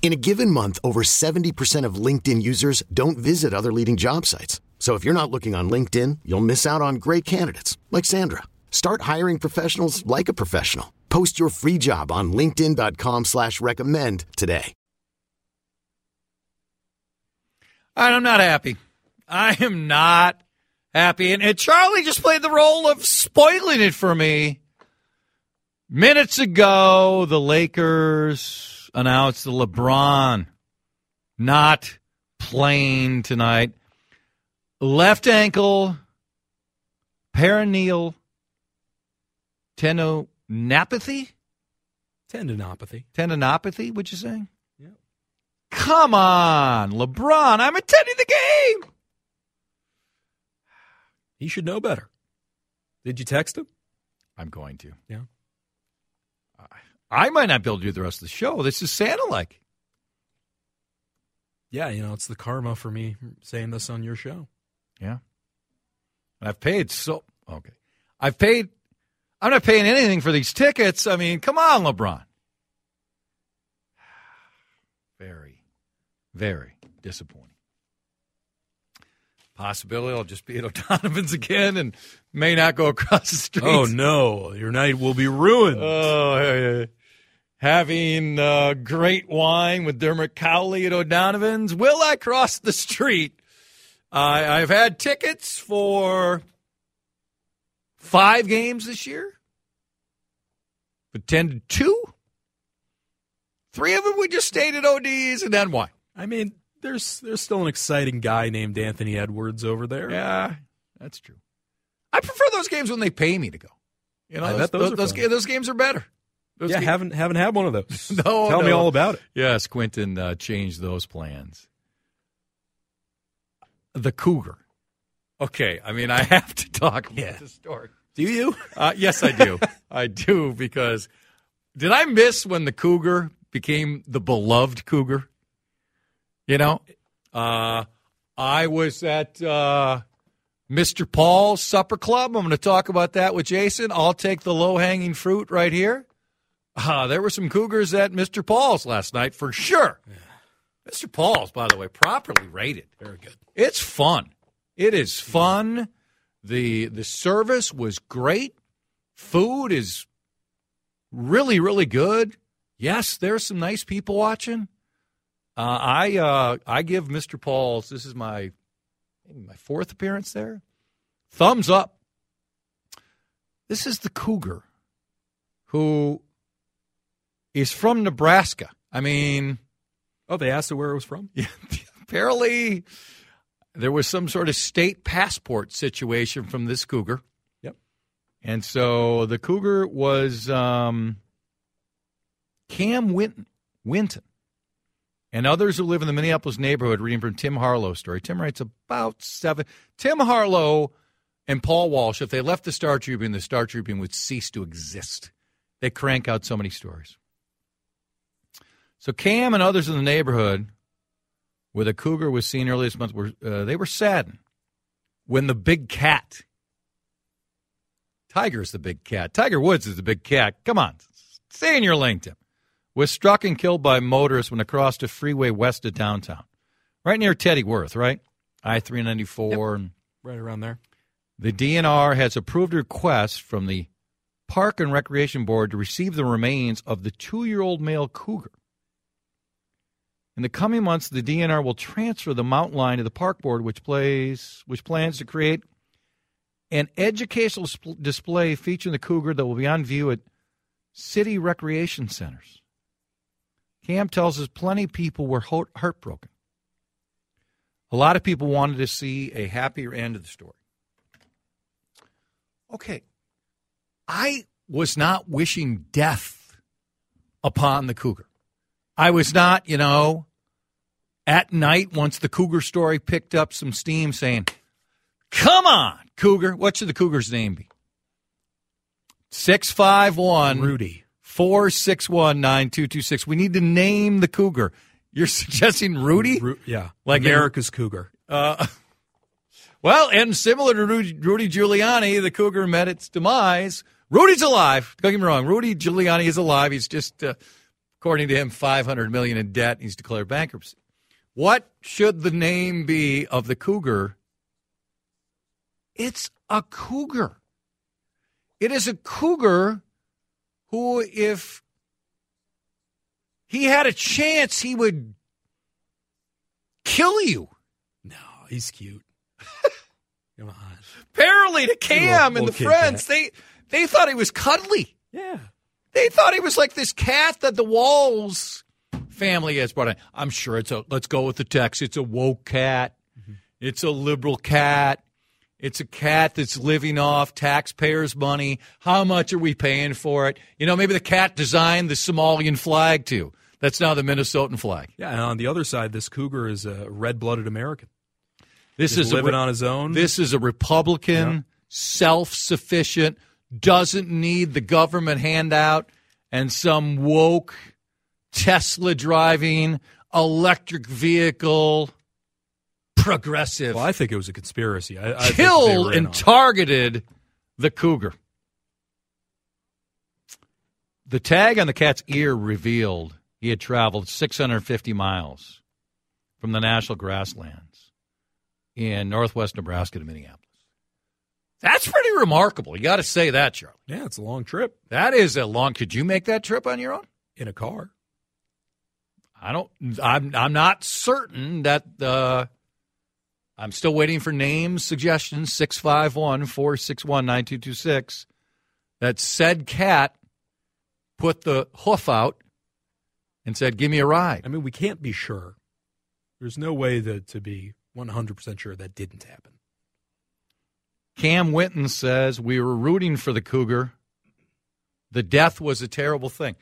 In a given month, over 70% of LinkedIn users don't visit other leading job sites. So if you're not looking on LinkedIn, you'll miss out on great candidates like Sandra. Start hiring professionals like a professional. Post your free job on LinkedIn.com slash recommend today. I'm not happy. I am not happy. And, and Charlie just played the role of spoiling it for me. Minutes ago, the Lakers announced the LeBron not playing tonight. Left ankle, peroneal tendinopathy? Tendinopathy. Tendinopathy, what you saying? Yeah. Come on, LeBron. I'm attending the game. He should know better. Did you text him? I'm going to. Yeah. I might not be able to do the rest of the show. This is Santa like. Yeah, you know, it's the karma for me saying this on your show. Yeah. I've paid so okay. I've paid I'm not paying anything for these tickets. I mean, come on, LeBron. Very, very disappointing. Possibility I'll just be at O'Donovan's again and may not go across the street. Oh no, your night will be ruined. Oh, yeah, yeah. Having uh, great wine with Dermot Cowley at O'Donovan's. Will I cross the street? I I've had tickets for five games this year. Attended two. Three of them we just stayed at ODs, and then what? I mean, there's there's still an exciting guy named Anthony Edwards over there. Yeah, that's true. I prefer those games when they pay me to go. You know, those, those those, those, those games are better. Those yeah, ga- haven't haven't had one of those. No, Tell me all about it. Yes, Quentin uh, changed those plans. The Cougar. Okay, I mean, I have to talk about Yeah. the story. Do you? Uh, yes, I do. I do because did I miss when the Cougar became the beloved Cougar? You know, uh, I was at uh, Mr. Paul's Supper Club. I'm going to talk about that with Jason. I'll take the low hanging fruit right here. Uh, there were some Cougars at Mr. Paul's last night for sure. Mr. Paul's, by the way, properly rated. Very good. It's fun. It is fun. the The service was great. Food is really, really good. Yes, there's some nice people watching. Uh, I uh, I give Mr. Paul's. This is my maybe my fourth appearance there. Thumbs up. This is the Cougar, who is from Nebraska. I mean, Oh, they asked her where it was from. yeah, apparently there was some sort of state passport situation from this cougar. Yep. And so the cougar was um, Cam Winton, Winton and others who live in the Minneapolis neighborhood reading from Tim Harlow's story. Tim writes about seven. Tim Harlow and Paul Walsh, if they left the Star Tribune, the Star Tribune would cease to exist. They crank out so many stories. So Cam and others in the neighborhood where the cougar was seen earlier this month were uh, they were saddened when the big cat Tiger's the big cat. Tiger Woods is the big cat. Come on. Stay in your lane, Tim. Was struck and killed by motorists when across a freeway west of downtown. Right near Teddy Wirth, right? I 394. and Right around there. The DNR has approved a request from the Park and Recreation Board to receive the remains of the two year old male cougar. In the coming months, the DNR will transfer the mountain lion to the park board, which plays, which plans to create an educational sp- display featuring the cougar that will be on view at city recreation centers. Cam tells us plenty of people were heartbroken. A lot of people wanted to see a happier end of the story. Okay. I was not wishing death upon the Cougar. I was not, you know, at night once the Cougar story picked up some steam saying, Come on, Cougar. What should the Cougar's name be? 651 Rudy. 461 9226. We need to name the Cougar. You're suggesting Rudy? Ru- yeah. Like America's Cougar. Uh, well, and similar to Rudy, Rudy Giuliani, the Cougar met its demise. Rudy's alive. Don't get me wrong. Rudy Giuliani is alive. He's just, uh, according to him, 500 million in debt. He's declared bankruptcy. What should the name be of the Cougar? It's a Cougar. It is a Cougar who, if he had a chance, he would kill you. No, he's cute. Come on. Apparently, to Cam and the friends, they they thought he was cuddly. Yeah. They thought he was like this cat that the Walz family is, brought in. I'm sure it's a. Let's go with the text. It's a woke cat. Mm-hmm. It's a liberal cat. It's a cat that's living off taxpayers' money. How much are we paying for it? You know, maybe the cat designed the Somalian flag too. That's now the Minnesotan flag. Yeah, and on the other side, this cougar is a red-blooded American. This He's is living a, on his own. This is a Republican, yeah. self-sufficient, doesn't need the government handout and some woke Tesla driving electric vehicle progressive. Well, I think it was a conspiracy. I, I killed and targeted the cougar. The tag on the cat's ear revealed he had traveled 650 miles from the national grasslands in northwest Nebraska to Minneapolis. That's pretty remarkable. You got to say that, Charlie. Yeah, it's a long trip. That is a long. Could you make that trip on your own in a car? I don't. I'm. I'm not certain that. Uh, I'm still waiting for names, suggestions. 651 461 9226. That said cat put the hoof out and said, Give me a ride. I mean, we can't be sure. There's no way that to be 100% sure that didn't happen. Cam Winton says we were rooting for the Cougar. The death was a terrible thing.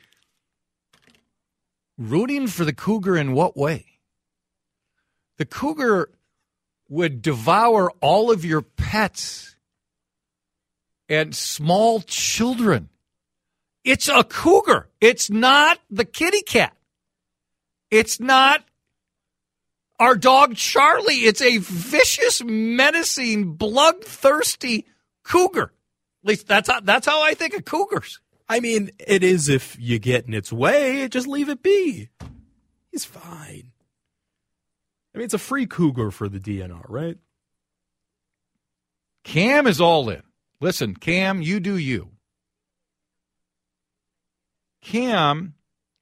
Rooting for the Cougar in what way? The Cougar would devour all of your pets and small children. It's a cougar. It's not the kitty cat. It's not our dog Charlie. It's a vicious, menacing, bloodthirsty cougar. At least that's how, that's how I think of cougars. I mean, it is if you get in its way, just leave it be. He's fine. I mean, it's a free cougar for the DNR, right? Cam is all in. Listen, Cam, you do you. Cam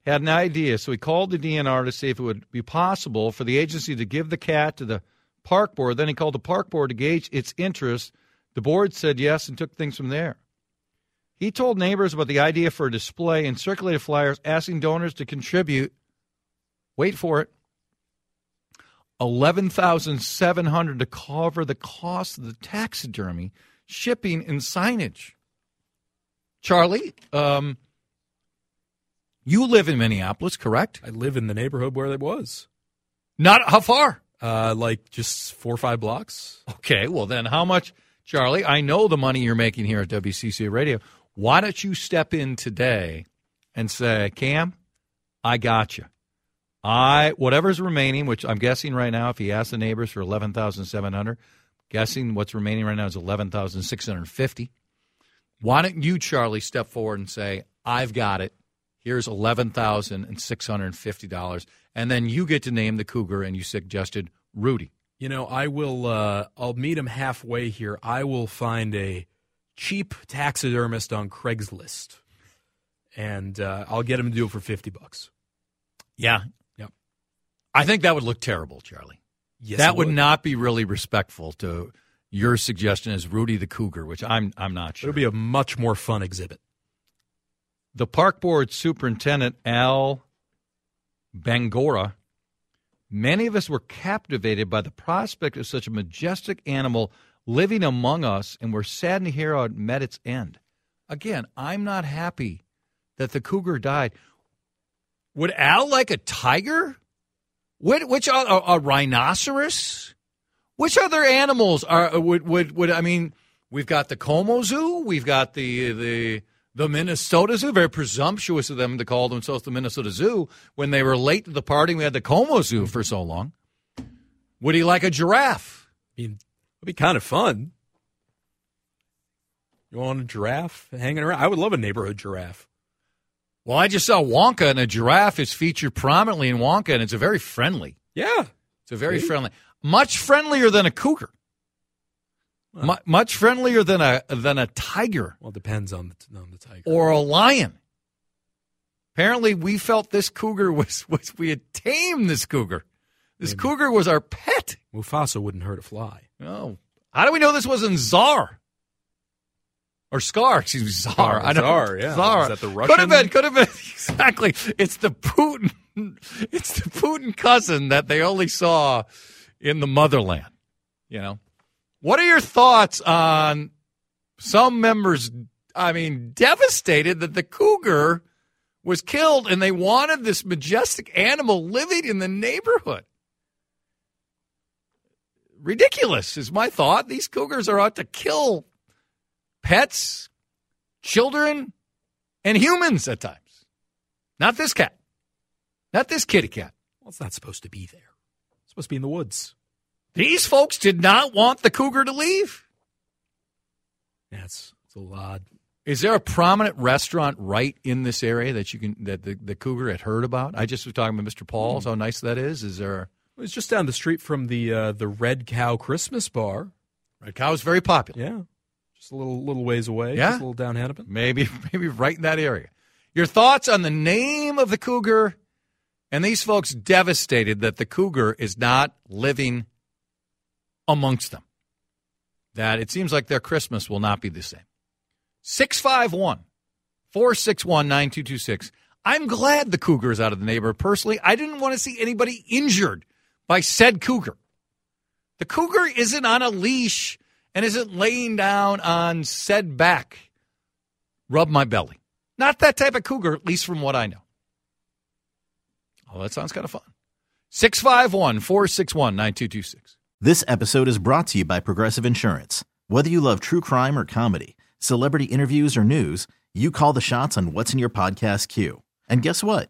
had an idea, so he called the DNR to see if it would be possible for the agency to give the cat to the park board. Then he called the park board to gauge its interest. The board said yes and took things from there. He told neighbors about the idea for a display and circulated flyers asking donors to contribute. Wait for it eleven thousand seven hundred to cover the cost of the taxidermy, shipping, and signage. Charlie, um, you live in Minneapolis, correct? I live in the neighborhood where it was. Not how far? Uh, like just four or five blocks. Okay, well then, how much, Charlie? I know the money you're making here at WCC Radio. Why don't you step in today and say, Cam, I got you. I whatever's remaining, which I'm guessing right now, if he asks the neighbors for eleven thousand seven hundred, guessing what's remaining right now is eleven thousand six hundred fifty. Why don't you, Charlie, step forward and say, "I've got it. Here's eleven thousand and six hundred fifty dollars," and then you get to name the cougar, and you suggested Rudy. You know, I will. Uh, I'll meet him halfway here. I will find a cheap taxidermist on Craigslist, and uh, I'll get him to do it for fifty bucks. Yeah, yep. I think that would look terrible, Charlie. Yes, that would. would. not be really respectful to your suggestion as Rudy the Cougar, which I'm I'm not sure. It'll be a much more fun exhibit. The park board superintendent, Al Bangoura, many of us were captivated by the prospect of such a majestic animal living among us, and we're saddened to hear how it met its end. Again, I'm not happy that the cougar died. Would Al like a tiger? Which, which a, a rhinoceros? Which other animals are would would would I mean? We've got the Como Zoo. We've got the the the Minnesota Zoo. Very presumptuous of them to call themselves the Minnesota Zoo when they were late to the party. We had the Como Zoo for so long. Would he like a giraffe? I mean, it'd be kind of fun. You want a giraffe hanging around? I would love a neighborhood giraffe. Well, I just saw Wonka, and a giraffe is featured prominently in Wonka, and it's a very friendly. Yeah, it's a very See? friendly, much friendlier than a cougar. Well, much friendlier than a than a tiger. Well, it depends on the on the tiger or a lion. Apparently, we felt this cougar was was we had tamed this cougar. This Maybe. cougar was our pet. Mufasa wouldn't hurt a fly. Oh, how do we know this wasn't Czar? or Scar, excuse me, Czar. I know. Czar, yeah. Czar. Is that the Russian? Could have been, could have been. Exactly. It's the Putin, it's the Putin cousin that they only saw in the motherland. You know? What are your thoughts on some members, I mean, devastated that the cougar was killed and they wanted this majestic animal living in the neighborhood? Ridiculous is my thought. These cougars are out to kill pets, children, and humans at times. Not this cat. Not this kitty cat. Well, it's not supposed to be there. It's supposed to be in the woods. These folks did not want the cougar to leave. Yeah, it's, it's a lot. Is there a prominent restaurant right in this area that you can that the, the cougar had heard about? I just was talking with Mr. Paul's. Mm. How nice that is. Is there? It's just down the street from the uh, the Red Cow Christmas Bar. Red Cow is very popular. Yeah, just a little little ways away. Yeah, just a little down Hennepin. Maybe maybe right in that area. Your thoughts on the name of the cougar? And these folks devastated that the cougar is not living amongst them. That it seems like their Christmas will not be the same. 651 461 9226. I'm glad the cougar is out of the neighborhood. Personally, I didn't want to see anybody injured by said cougar. The cougar isn't on a leash and isn't laying down on said back. Rub my belly. Not that type of cougar, at least from what I know. Oh, that sounds kind of fun. 651 461 9226. This episode is brought to you by Progressive Insurance. Whether you love true crime or comedy, celebrity interviews or news, you call the shots on what's in your podcast queue. And guess what?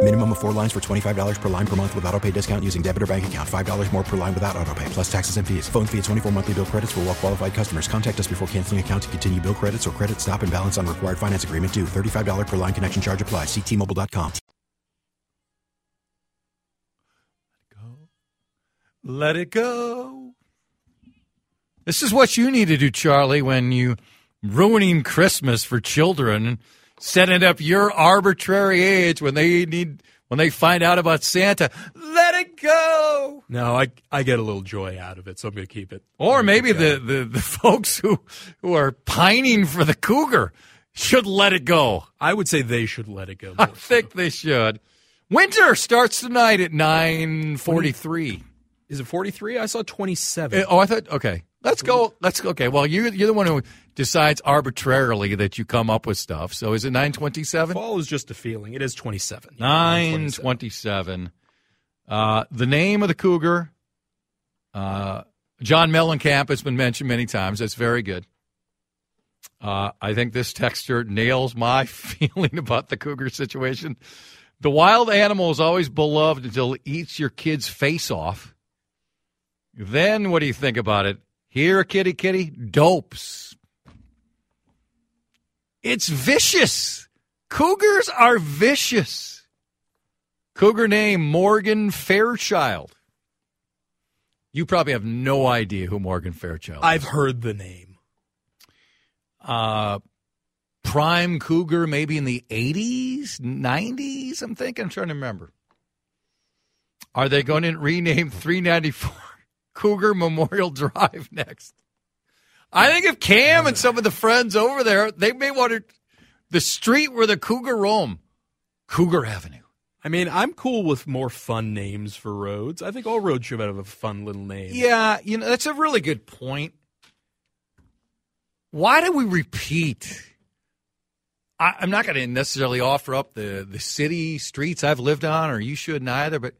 Minimum of four lines for $25 per line per month with auto pay discount using debit or bank account. $5 more per line without auto pay, plus taxes and fees. Phone fee at 24 monthly bill credits for all well qualified customers. Contact us before canceling account to continue bill credits or credit stop and balance on required finance agreement due. $35 per line connection charge apply. Ctmobile.com. Let it go. This is what you need to do, Charlie, when you ruining Christmas for children setting up your arbitrary age when they need when they find out about Santa. Let it go. No, I I get a little joy out of it, so I'm going to keep it. Or maybe the, the, the folks who who are pining for the cougar should let it go. I would say they should let it go. I think they should. Winter starts tonight at nine forty three. Is it 43? I saw 27. Eh, Oh, I thought. Okay, let's go. Let's go. Okay. Well, you you're the one who decides arbitrarily that you come up with stuff. So is it nine twenty seven? Fall is just a feeling. It is twenty seven. Nine twenty seven. Uh, the name of the cougar. Uh, John Mellencamp has been mentioned many times. That's very good. Uh, I think this texture nails my feeling about the cougar situation. The wild animal is always beloved until it eats your kid's face off. Then what do you think about it? Here, kitty, kitty, dopes. It's vicious. Cougars are vicious. Cougar name Morgan Fairchild. You probably have no idea who Morgan Fairchild is. I've heard the name. uh, prime cougar maybe in the 80s, 90s, I'm thinking. I'm trying to remember. Are they going to rename 394 Cougar Memorial Drive next? I think if Cam and some of the friends over there, they may want to, the street where the cougar roam, Cougar Avenue. I mean, I'm cool with more fun names for roads. I think all roads should have a fun little name. Yeah, you know, that's a really good point. Why do we repeat? I, I'm not going to necessarily offer up the, the city streets I've lived on, or you shouldn't either, but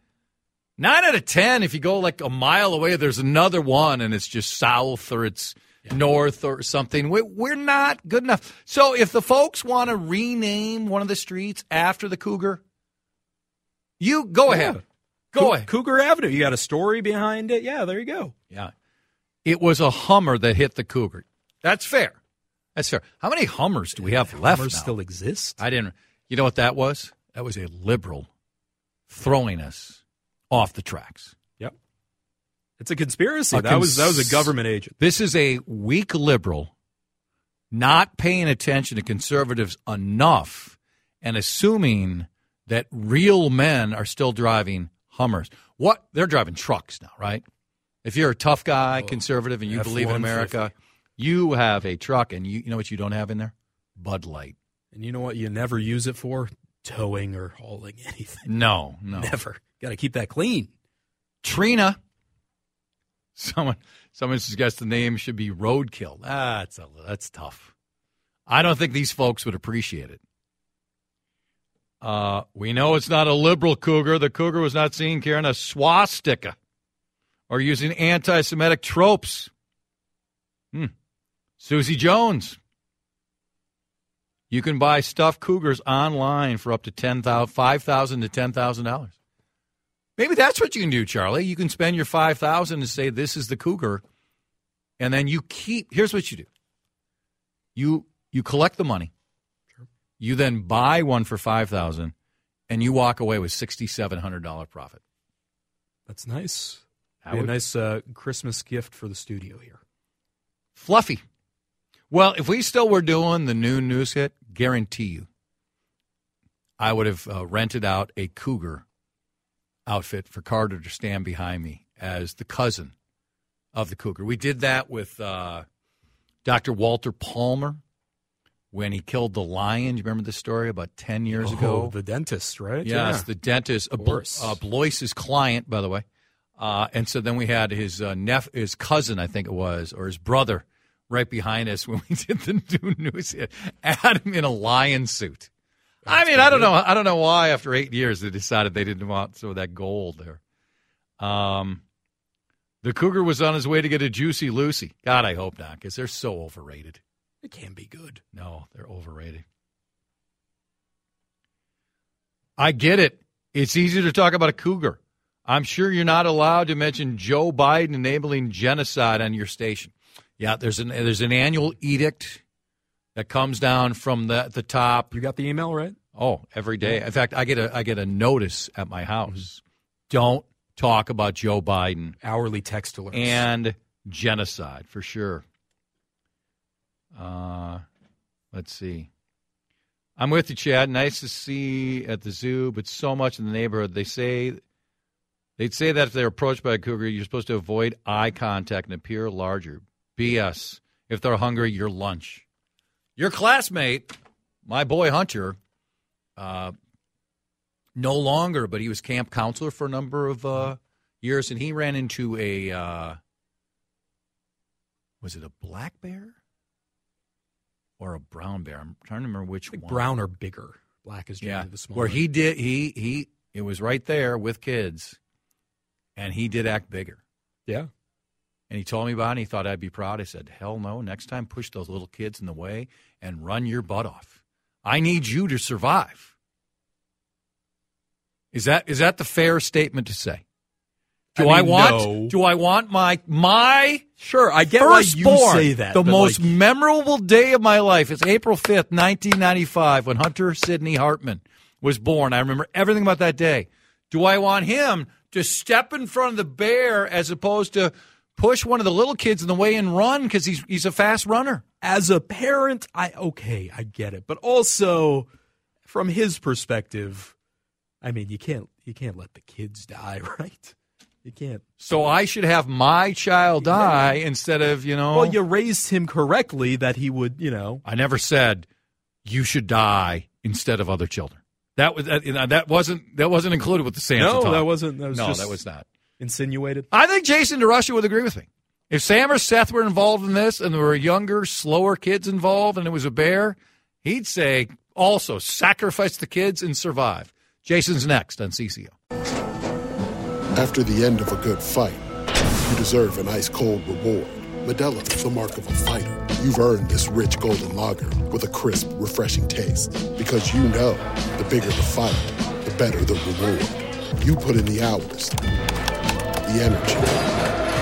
nine out of 10, if you go like a mile away, there's another one and it's just south or it's north or something. We, we're not good enough. So if the folks want to rename one of the streets after the cougar, you go ahead. Go Cou- ahead. Cougar Avenue. You got a story behind it. Yeah, there you go. Yeah. It was a Hummer that hit the Cougar. That's fair. That's fair. How many Hummers do we have left Hummers now? still exist. I didn't. You know what that was? That was a liberal throwing us off the tracks. Yep. It's a conspiracy. A that was that was a government agent. This is a weak liberal not paying attention to conservatives enough and assuming that real men are still driving Hummers. What? They're driving trucks now, right? If you're a tough guy, oh, conservative, and you believe in America, you have a truck, and you, you know what you don't have in there? Bud Light. And you know what you never use it for? Towing or hauling anything. No, no. Never. Got to keep that clean. Trina. Someone, someone suggests the name should be Roadkill. That's a, that's tough. I don't think these folks would appreciate it. Uh, we know it's not a liberal cougar. The cougar was not seen carrying a swastika or using anti-Semitic tropes. Hmm. Susie Jones. You can buy stuffed cougars online for up to ten thousand, five thousand to ten thousand dollars. Maybe that's what you can do, Charlie. You can spend your five thousand and say this is the cougar, and then you keep. Here's what you do: you you collect the money, you then buy one for five thousand, and you walk away with sixty seven hundred dollar profit. That's nice. That Be a nice uh, Christmas gift for the studio here. Fluffy. Well, if we still were doing the new news hit, guarantee you, I would have uh, rented out a cougar outfit for Carter to stand behind me as the cousin of the cougar. We did that with uh, Dr. Walter Palmer when he killed the lion. You remember the story about 10 years ago? Oh, the dentist, right? Yes, Yeah. the dentist, Of course. uh, Blois's client, by the way. Uh, and so then we had his uh, nep- his cousin, I think it was, or his brother, right behind us when we did the new news. Adam in a lion suit. I mean, I don't know. I don't know why. After eight years, they decided they didn't want some of that gold there. Um, the cougar was on his way to get a juicy Lucy. God, I hope not, because they're so overrated. It can be good. No, they're overrated. I get it. It's easy to talk about a cougar. I'm sure you're not allowed to mention Joe Biden enabling genocide on your station. Yeah, there's an there's an annual edict that comes down from the the top. You got the email right? Oh, every day. In fact, I get a I get a notice at my house. Don't talk about Joe Biden Hourly text alerts. and genocide for sure. Uh, let's see. I'm with you, Chad. Nice to see at the zoo, but so much in the neighborhood. They say they'd say that if they're approached by a cougar, you're supposed to avoid eye contact and appear larger. BS. If they're hungry, your lunch. Your classmate, my boy Hunter, uh, no longer, but he was camp counselor for a number of uh, years, and he ran into a uh, was it a black bear or a brown bear? I'm trying to remember which one. brown or bigger. Black is yeah, the smaller. where he did he he it was right there with kids, and he did act bigger. Yeah. And he told me about it. And he thought I'd be proud. I said, "Hell no! Next time, push those little kids in the way and run your butt off. I need you to survive." Is that is that the fair statement to say? Do I I, want no. do I want my my Sure, I get why you firstborn, say that. The most like, memorable day of my life is April 5th, 1995, when Hunter Sidney Hartman was born. I remember everything about that day. Do I want him to step in front of the bear as opposed to push one of the little kids in the way and run because he's, he's a fast runner? As a parent, I okay, I get it. But also from his perspective, I mean, you can't you can't let the kids die, right? You can't. So I should have my child die instead of, you know. Well, you raised him correctly that he would, you know. I never said you should die instead of other children. That was that, you know, that wasn't that wasn't included with the Santa No, talk. that wasn't. That was no, that was not. insinuated. I think Jason DeRusha would agree with me. If Sam or Seth were involved in this and there were younger, slower kids involved and it was a bear, he'd say also sacrifice the kids and survive. Jason's next on CCO. After the end of a good fight, you deserve an ice cold reward. Modelo the mark of a fighter. You've earned this rich golden lager with a crisp, refreshing taste. Because you know the bigger the fight, the better the reward. You put in the hours, the energy,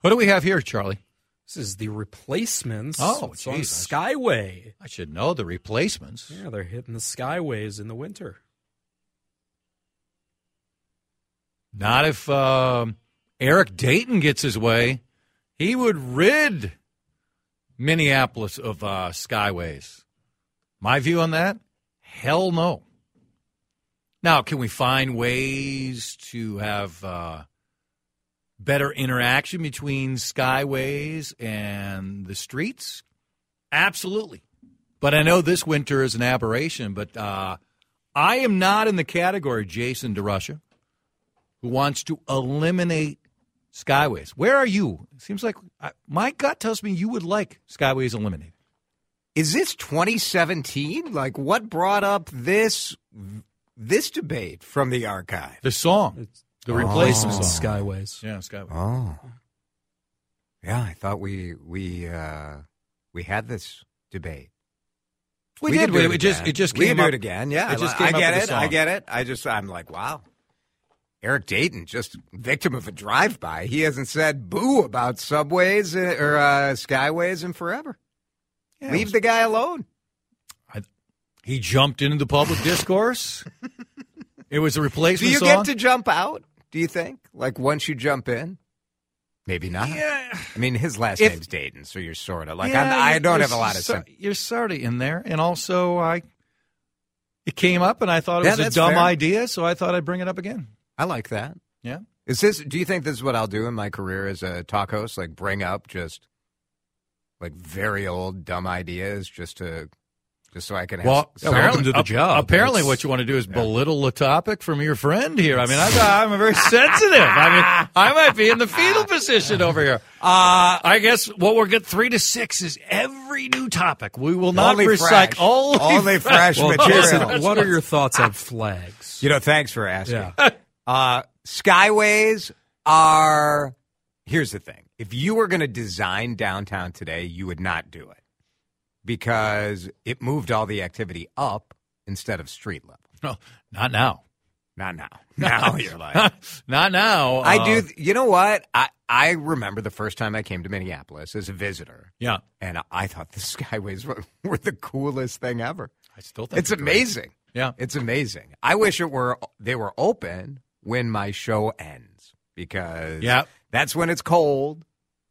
What do we have here, Charlie? This is the replacements. Oh, it's on geez. Skyway. I should know the replacements. Yeah, they're hitting the Skyways in the winter. Not if um, Eric Dayton gets his way. He would rid Minneapolis of uh, Skyways. My view on that? Hell no. Now, can we find ways to have uh, better interaction between Skyways and the streets? Absolutely. But I know this winter is an aberration, but uh, I am not in the category, Jason DeRusha, who wants to eliminate Skyways. Where are you? It seems like I, my gut tells me you would like Skyways eliminated. Is this 2017? Like, what brought up this this debate from the archive? The song, the Oh. replacement song. Skyways. Yeah, Skyways. Oh, yeah. I thought we we uh, we had this debate. We, could did. do It, it just it just we came can do up it again. Yeah, It just I, came I get with it. I get it. I just I'm like, wow. Eric Dayton, just victim of a drive-by. He hasn't said boo about subways uh, or uh, skyways in forever. Yeah, Leave was- the guy alone. He jumped into the public discourse. It was a replacement. Do you song. get to jump out? Do you think? Like once you jump in? Maybe not. Yeah. I mean, his last If- name's Dayton, so you're sort of like Yeah, I don't have a lot of so- sense. You're sort of in there, and also I. It came up, and I thought it Yeah, was a dumb fair. idea, so I thought I'd bring it up again. I like that. Yeah. Is this? Do you think this is what I'll do in my career as a talk host? Like bring up just like very old dumb ideas, just to just so I can. Have Well, some- apparently, to the job. Apparently, That's- what you want to do is belittle the topic from your friend here. I mean, I, I'm very sensitive. I mean, I might be in the fetal position over here. Uh, I guess what we'll get three to six is every new topic. We will not Only recycle fresh. only, Only fresh Well, material. Jason, what are your thoughts on flags? You know, thanks for asking. Yeah. Uh, skyways are. Here's the thing: if you were going to design downtown today, you would not do it because it moved all the activity up instead of street level. No, not now. Not now. Now you're like, not now. I Uh, do. You know what? I I remember the first time I came to Minneapolis as a visitor. Yeah. and I thought the Skyways were, were the coolest thing ever. I still think It's they're great. amazing. Yeah. It's amazing. I wish it were they were open when my show ends because Yeah. that's when it's cold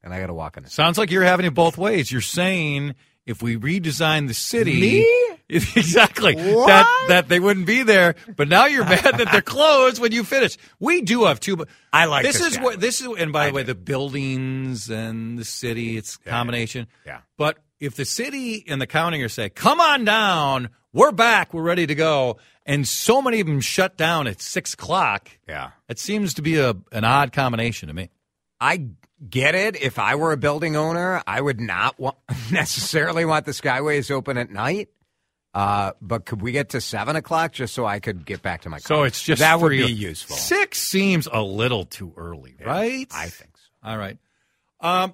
and I got to walk in it. Sounds like you're having it both ways. You're saying if we redesign the city, Me? exactly What? that that they wouldn't be there. But now you're mad that they're closed when you finish. We do have two. But I like this the is what this is. And by the way, the buildings and the city, it's a combination. Yeah. But if the city and the county are say, "Come on down, we're back, we're ready to go," and so many of them shut down at six o'clock, Yeah. it seems to be a an odd combination to me. I get it. If I were a building owner, I would not want, necessarily want the Skyways open at night. Uh, but could we get to seven o'clock just so I could get back to my car? So it's just that would be useful. Six seems a little too early, right? I think so. All right. Um,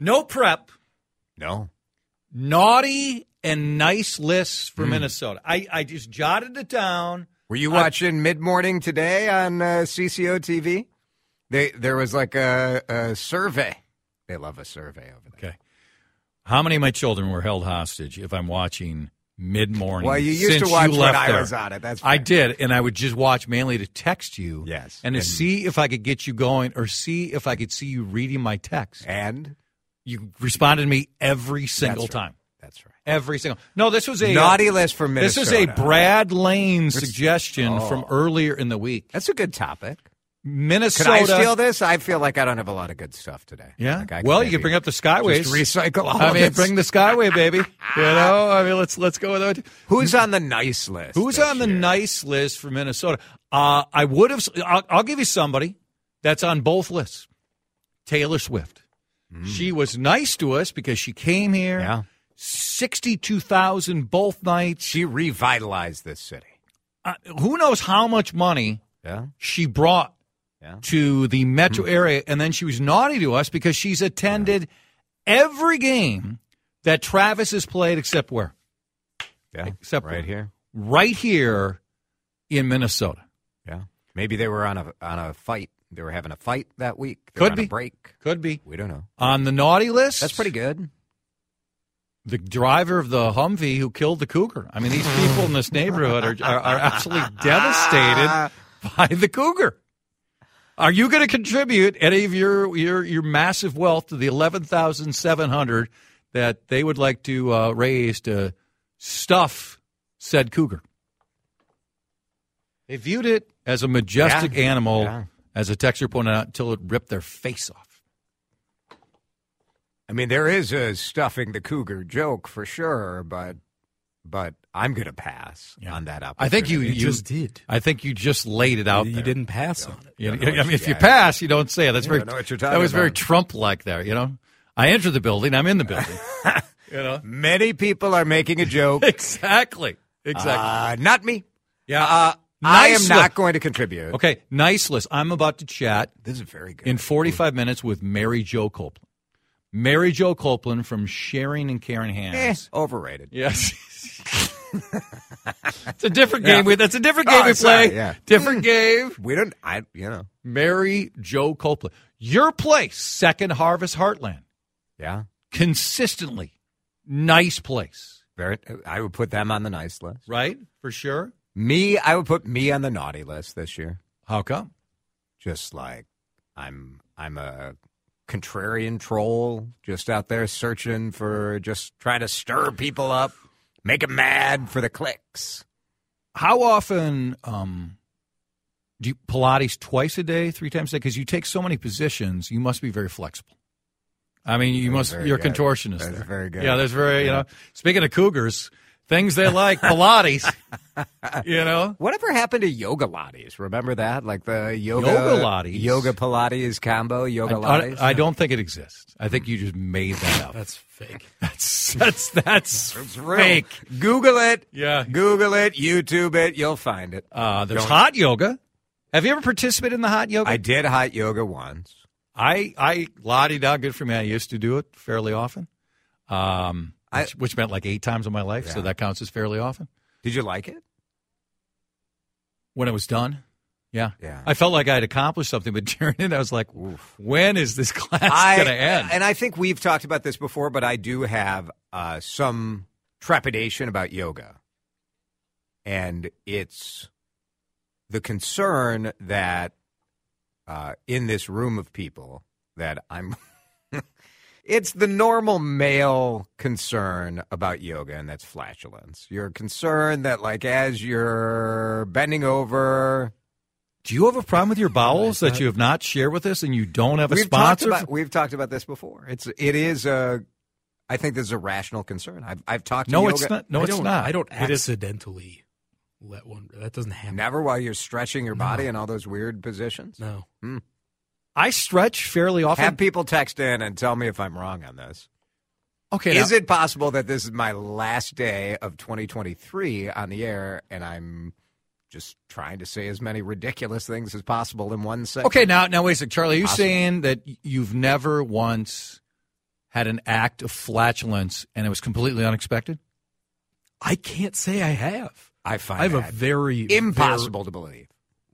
no prep, No. naughty and nice lists for Hmm. Minnesota. I, I just jotted it down. Were you watching Mid Morning today on uh, CCO TV? They there was like a, a survey. They love a survey over there. Okay. How many of my children were held hostage if I'm watching mid morning? Well, you used to watch when I was on it. That's right. I did, and I would just watch mainly to text you. Yes. and to And- see if I could get you going, or see if I could see you reading my text. And You responded to me every single That's right. time. That's right. Every single. No, this was a uh, Naughty list for Minnesota. This is a Brad Lane suggestion Oh. from earlier in the week. That's a good topic. Minnesota. Could I steal this? I feel like I don't have a lot of good stuff today. Yeah. Like well, you can bring up the Skyways. Just recycle all I mean, bring the Skyway, baby. you know, I mean, let's let's go with it. Who's on the nice list? Who's on the year? nice list for Minnesota? Uh, I would have. I'll, I'll give you somebody that's on both lists. Taylor Swift. She was nice to us because she came here. Yeah. Sixty-two thousand both nights. She revitalized this city. Uh, who knows how much money Yeah. she brought Yeah. to the metro hmm. area, and then she was naughty to us because she's attended every game that Travis has played, except where? Yeah. Except right where? here. Right here in Minnesota. Yeah. Maybe they were on a on a fight. They were having a fight that week. They Could be. break. Could be We don't know. on the naughty list. That's pretty good. The driver of the Humvee who killed the cougar. I mean, these people in this neighborhood are are, are absolutely devastated by the cougar. Are you going to contribute any of your your your massive wealth to the eleven thousand seven hundred that they would like to uh, raise to stuff said cougar? They viewed it as a majestic Yeah. animal, Yeah. as a texter pointed out, until it ripped their face off. I mean, there is a stuffing the cougar joke for sure, but but I'm going to pass on that opportunity. I think you, You you just did. I think you just laid it out. You there. didn't pass on it. You Don't know, know I mean, you if you got. pass, you don't say it. That's very. don't know what you're that talking was very. Trump-like there. You know, I enter the building. I'm in the building. you know, Many people are making a joke. exactly, exactly. Uh, not me. yeah. Uh, I am Nice not going to contribute. okay, nice list. I'm about to chat This is very good. in 45 minutes with Mary Jo Copeland. Mary Jo Copeland from Sharing and Caring Eh, Hands. overrated. Yes. it's a different game. We, that's a different Oh, game we sorry, play. yeah. Different game. We don't. I. You know. Mary Jo Copeland. Your place, Second Harvest Heartland. Yeah. Consistently nice place, Very. I would put them on the nice list. right? For sure. Me. I would put me on the naughty list this year. How come? Just like I'm. I'm a contrarian troll, just out there searching for, just trying to stir people up, make them mad for the clicks. How often um, do you Pilates twice a day, three times a day? Because you take so many positions, you must be very flexible. I mean, you That's must. You're a good. contortionist. That's there. very good. Yeah, there's very. You know, speaking of cougars, things they like Pilates. you know, Whatever happened to yoga lattes? Remember that? Like the yoga Yoga lattes? yoga Pilates combo, yoga I, lattes. I, I don't think it exists. I think you just made that up. That's fake. That's that's that's It's real. fake. Google it. Yeah. Google it. YouTube it. You'll find it. Uh, there's Don't- hot yoga. Have you ever participated in the hot yoga? I did hot yoga once. I, I, la di da, good for me. I used to do it fairly often, um, I- which, which meant like eight times in my life, so that counts as fairly often. Did you like it? when it was done. Yeah, Yeah. I felt like I had accomplished something, but during it, I was like, "When is this class going to end?" And I think we've talked about this before, but I do have uh, some trepidation about yoga. And it's the concern that uh, in this room of people that I'm. it's the normal male concern about yoga, and that's flatulence. You're concerned that, like, as you're bending over. Do you have a problem with your bowels that you have not shared with us, and you don't have a we've talked sponsor? about we've talked about this before. It's it is a. I think this is a rational concern. I've I've talked to No, yoga- it's not. No, I it's don't- I don't accidentally let one. That doesn't happen. Never while you're stretching your body in all those weird positions. No. Hmm. I stretch fairly often. Have people text in and tell me if I'm wrong on this. okay, Is now- it possible that this is my last day of 2023 on the air and I'm just trying to say as many ridiculous things as possible in one second? Okay, now now wait a second, Charlie. Are you Possible. saying that you've never once had an act of flatulence and it was completely unexpected? I can't say I have. I find I have that a very impossible to believe.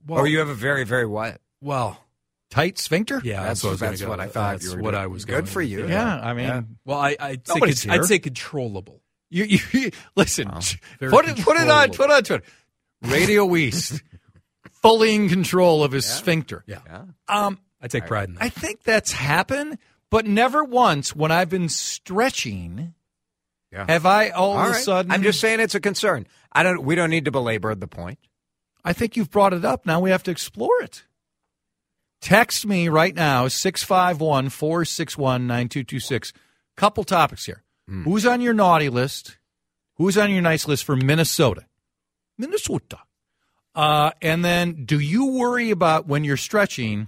Well, or you have a very very what? well. Tight sphincter? Yeah, That's- that's, what I was that's gonna what I thought That's you were what doing. I was Good going for you. Yeah, I mean, Yeah. Well, I, I'd say con- I'd say controllable. you, you listen. Very put it put it on put it on Twitter. Radio East, fully in control of his sphincter. Yeah. Yeah. Um, I take pride in that. I think that's happened, but never once when I've been stretching Yeah. have I all, All of a sudden. I'm just saying it's a concern. I don't. We don't need to belabor the point. I think you've brought it up. Now we have to explore it. Text me right now, 651 461 9226. Couple topics here. Who's on your naughty list? Who's on your nice list for Minnesota? Minnesota. Uh, and then do you worry about when you're stretching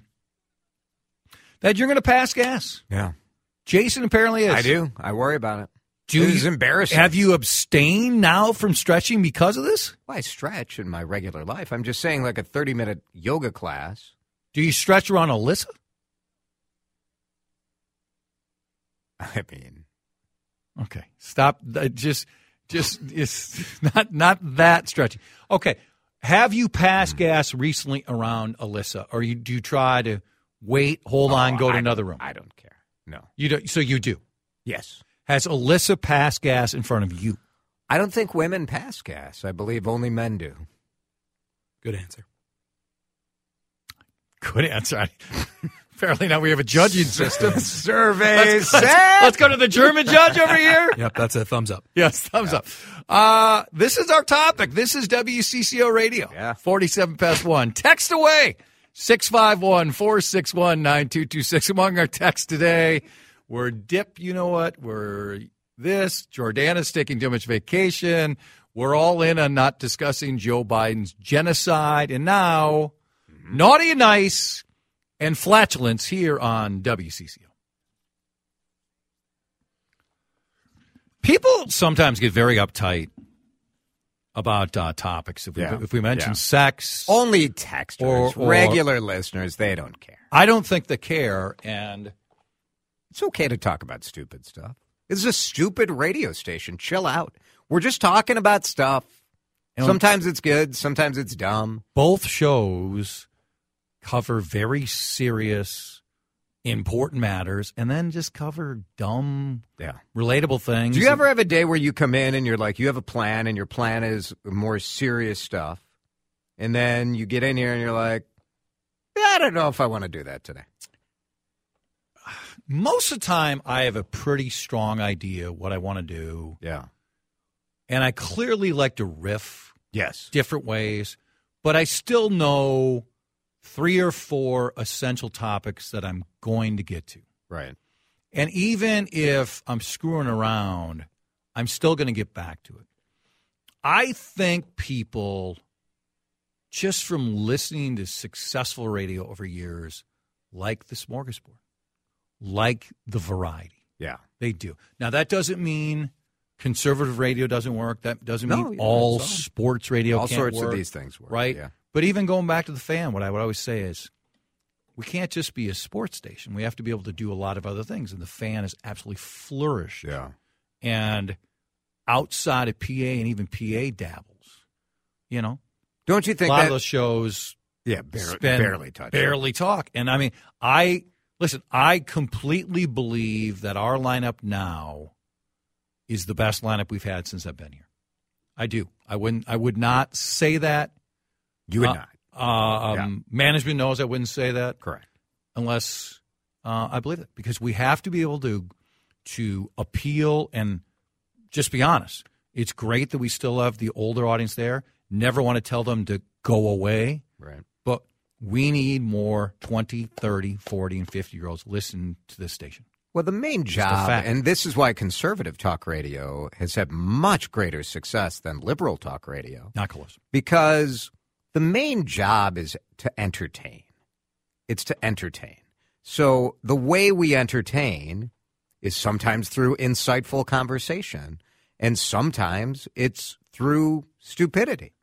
that you're going to pass gas? Yeah, Jason apparently is. I do. I worry about it. Do it is you- embarrassing. Have you abstained now from stretching because of this? Well, I stretch in my regular life. I'm just saying, like a 30 minute yoga class. Do you stretch around Alyssa? I mean, Okay, stop. uh, Just, just, it's not not that stretching. Okay, have you passed gas recently around Alyssa, or you, do you try to wait, hold on, oh, go to another room? I don't care. No. You don't. So you do. Yes. Has Alyssa passed gas in front of you? I don't think women pass gas. I believe only men do. Good answer. Good answer. Apparently now we have a judging system. Survey Let's, let's- let's go to the German judge over here. Yep, that's a thumbs up. Yes, thumbs up. Uh, this is our topic. This is WCCO Radio. Yeah. 47 past 1. Text away. 651 461 9226. Among our texts today, we're dip, you know what? We're this. Jordana's taking too much vacation. We're all in on not discussing Joe Biden's genocide. And now, naughty and nice and flatulence here on WCCO. People sometimes get very uptight about uh, topics. If we, Yeah. if we mention Yeah. sex, Only texters, Or- or- regular listeners, they don't care. I don't think they care. And It's okay to talk about stupid stuff. This is a stupid radio station. Chill out. We're just talking about stuff. And- Sometimes it's good, sometimes it's dumb. both shows cover very serious, important matters, and then just cover dumb, Yeah. relatable things. Do you ever have a day where you come in and you're like, you have a plan and your plan is more serious stuff? And then you get in here and you're like, I don't know if I want to do that today. Most of the time, I have a pretty strong idea what I want to do, Yeah. and I clearly like to riff Yes. different ways, but I still know three or four essential topics that I'm going to get to. Right. And even if I'm screwing around, I'm still going to get back to it. I think people, just from listening to successful radio over years, like the smorgasbord, like the variety. Yeah. They do. Now, that doesn't mean conservative radio doesn't work. That doesn't No, mean all sports radio All sorts of these things work, Right? yeah. But even going back to the fan, what I would always say is we can't just be a sports station. We have to be able to do a lot of other things. And the fan is absolutely flourished. Yeah. And outside of PA and even PA dabbles, you know, Don't you think a lot that of those shows yeah barely, spend- barely touch barely talk? And I mean, I listen. I completely believe that our lineup now is the best lineup we've had since I've been here. I do. I wouldn't. I would not say that. You would Uh, not. Uh, um, Management knows I wouldn't say that. Correct. Unless uh, I believe it, because we have to be able to to appeal and just be honest. It's great that we still have the older audience there. Never want to tell them to go away. Right. But we need more 20, 30, 40, and 50 year olds listen to this station. Well, the main job, fact. and this is why conservative talk radio has had much greater success than liberal talk radio. Not close. Because the main job is to entertain. It's to entertain. So the way we entertain is sometimes through insightful conversation, and sometimes it's through stupidity.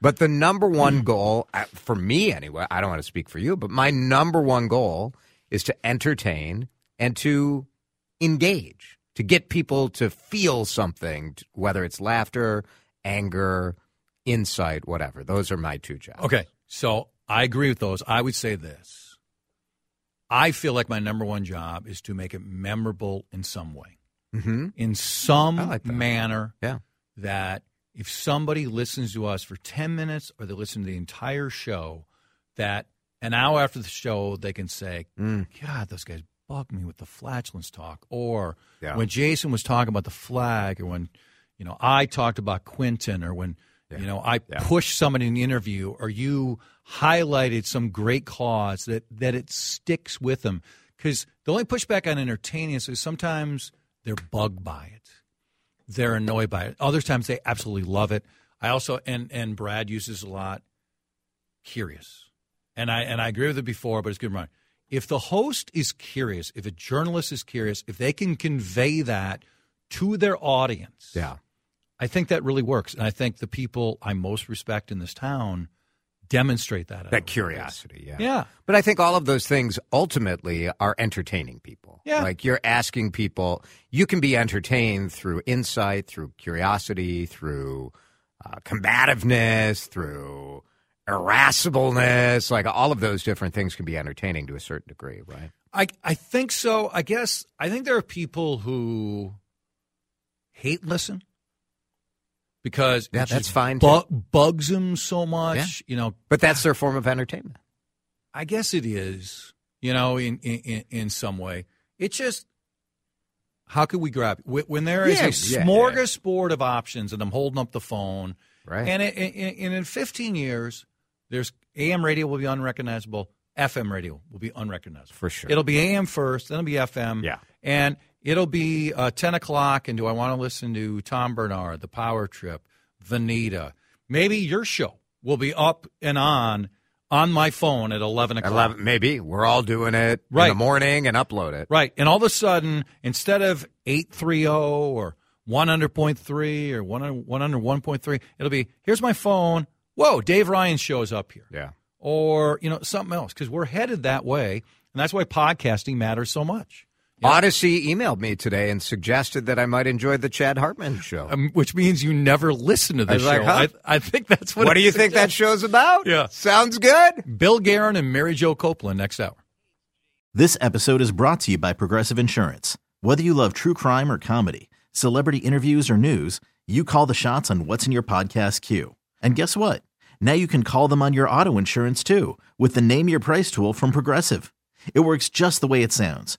But the number one goal, uh, for me anyway, I don't want to speak for you, but my number one goal is to entertain and to engage, to get people to feel something, whether it's laughter, anger, insight, whatever. Those are my two jobs. Okay. So I agree with those. I would say this I feel like my number one job is to make it memorable in some way, Mm-hmm. in some like that. manner Yeah. that if somebody listens to us for 10 minutes or they listen to the entire show, that an hour after the show, they can say, Mm. God, those guys bug me with the flatulence talk. Or Yeah. when Jason was talking about the flag, or when, you know, I talked about Quinton, or when, you know, I pushed somebody in the interview, or you highlighted some great cause that, that it sticks with them. Because the only pushback on entertaining is sometimes they're bugged by it they're annoyed by it. Other times they absolutely love it. I also and and Brad uses a lot curious. And I and I agree with it before, but it's good to. If the host is curious, if a journalist is curious, if they can convey that to their audience, Yeah. I think that really works. And I think the people I most respect in this town demonstrate that. That curiosity, yeah. Yeah. But I think all of those things ultimately are entertaining people. Yeah. Like you're asking people, you can be entertained through insight, through curiosity, through uh, combativeness, through irascibleness. Like all of those different things can be entertaining to a certain degree, right? I I think so. I guess I think there are people who hate listen because Yeah, that's fine, bu- bugs them so much. Yeah. You know, But that's their form of entertainment. I guess it is. You know, in in, in- some way, It's just how could we grab Wh- when there is Yeah, a smorgasbord of options, and I'm holding up the phone, Right. And in, in, in, in 15 years, there's AM radio will be unrecognizable, FM radio will be unrecognizable For sure. It'll be AM first, then it'll be FM. Yeah. And it'll be uh, 10 o'clock. And do I want to listen to Tom Barnard, The Power Trip, Vineeta? Maybe your show will be up and on on my phone at 11 o'clock. 11, maybe. We're all doing it right. in the morning and upload it. Right. And all of a sudden, instead of 830 or 100.3 or 100 101.3, it'll be here's my phone. Whoa, Dave Ryan shows up here. Yeah. Or, you know, something else because we're headed that way. And that's why podcasting matters so much. Audacy emailed me today and suggested that I might enjoy the Chad Hartman show. Um, which means you never listen to I this was like, show. huh? I, I think that's what. what do it you think that show's about? Yeah. Sounds good. Bill Guerin and Mary Jo Copeland next hour. This episode is brought to you by Progressive Insurance. Whether you love true crime or comedy, celebrity interviews or news, you call the shots on what's in your podcast queue. And guess what? Now you can call them on your auto insurance too with the Name Your Price tool from Progressive. It works just the way it sounds.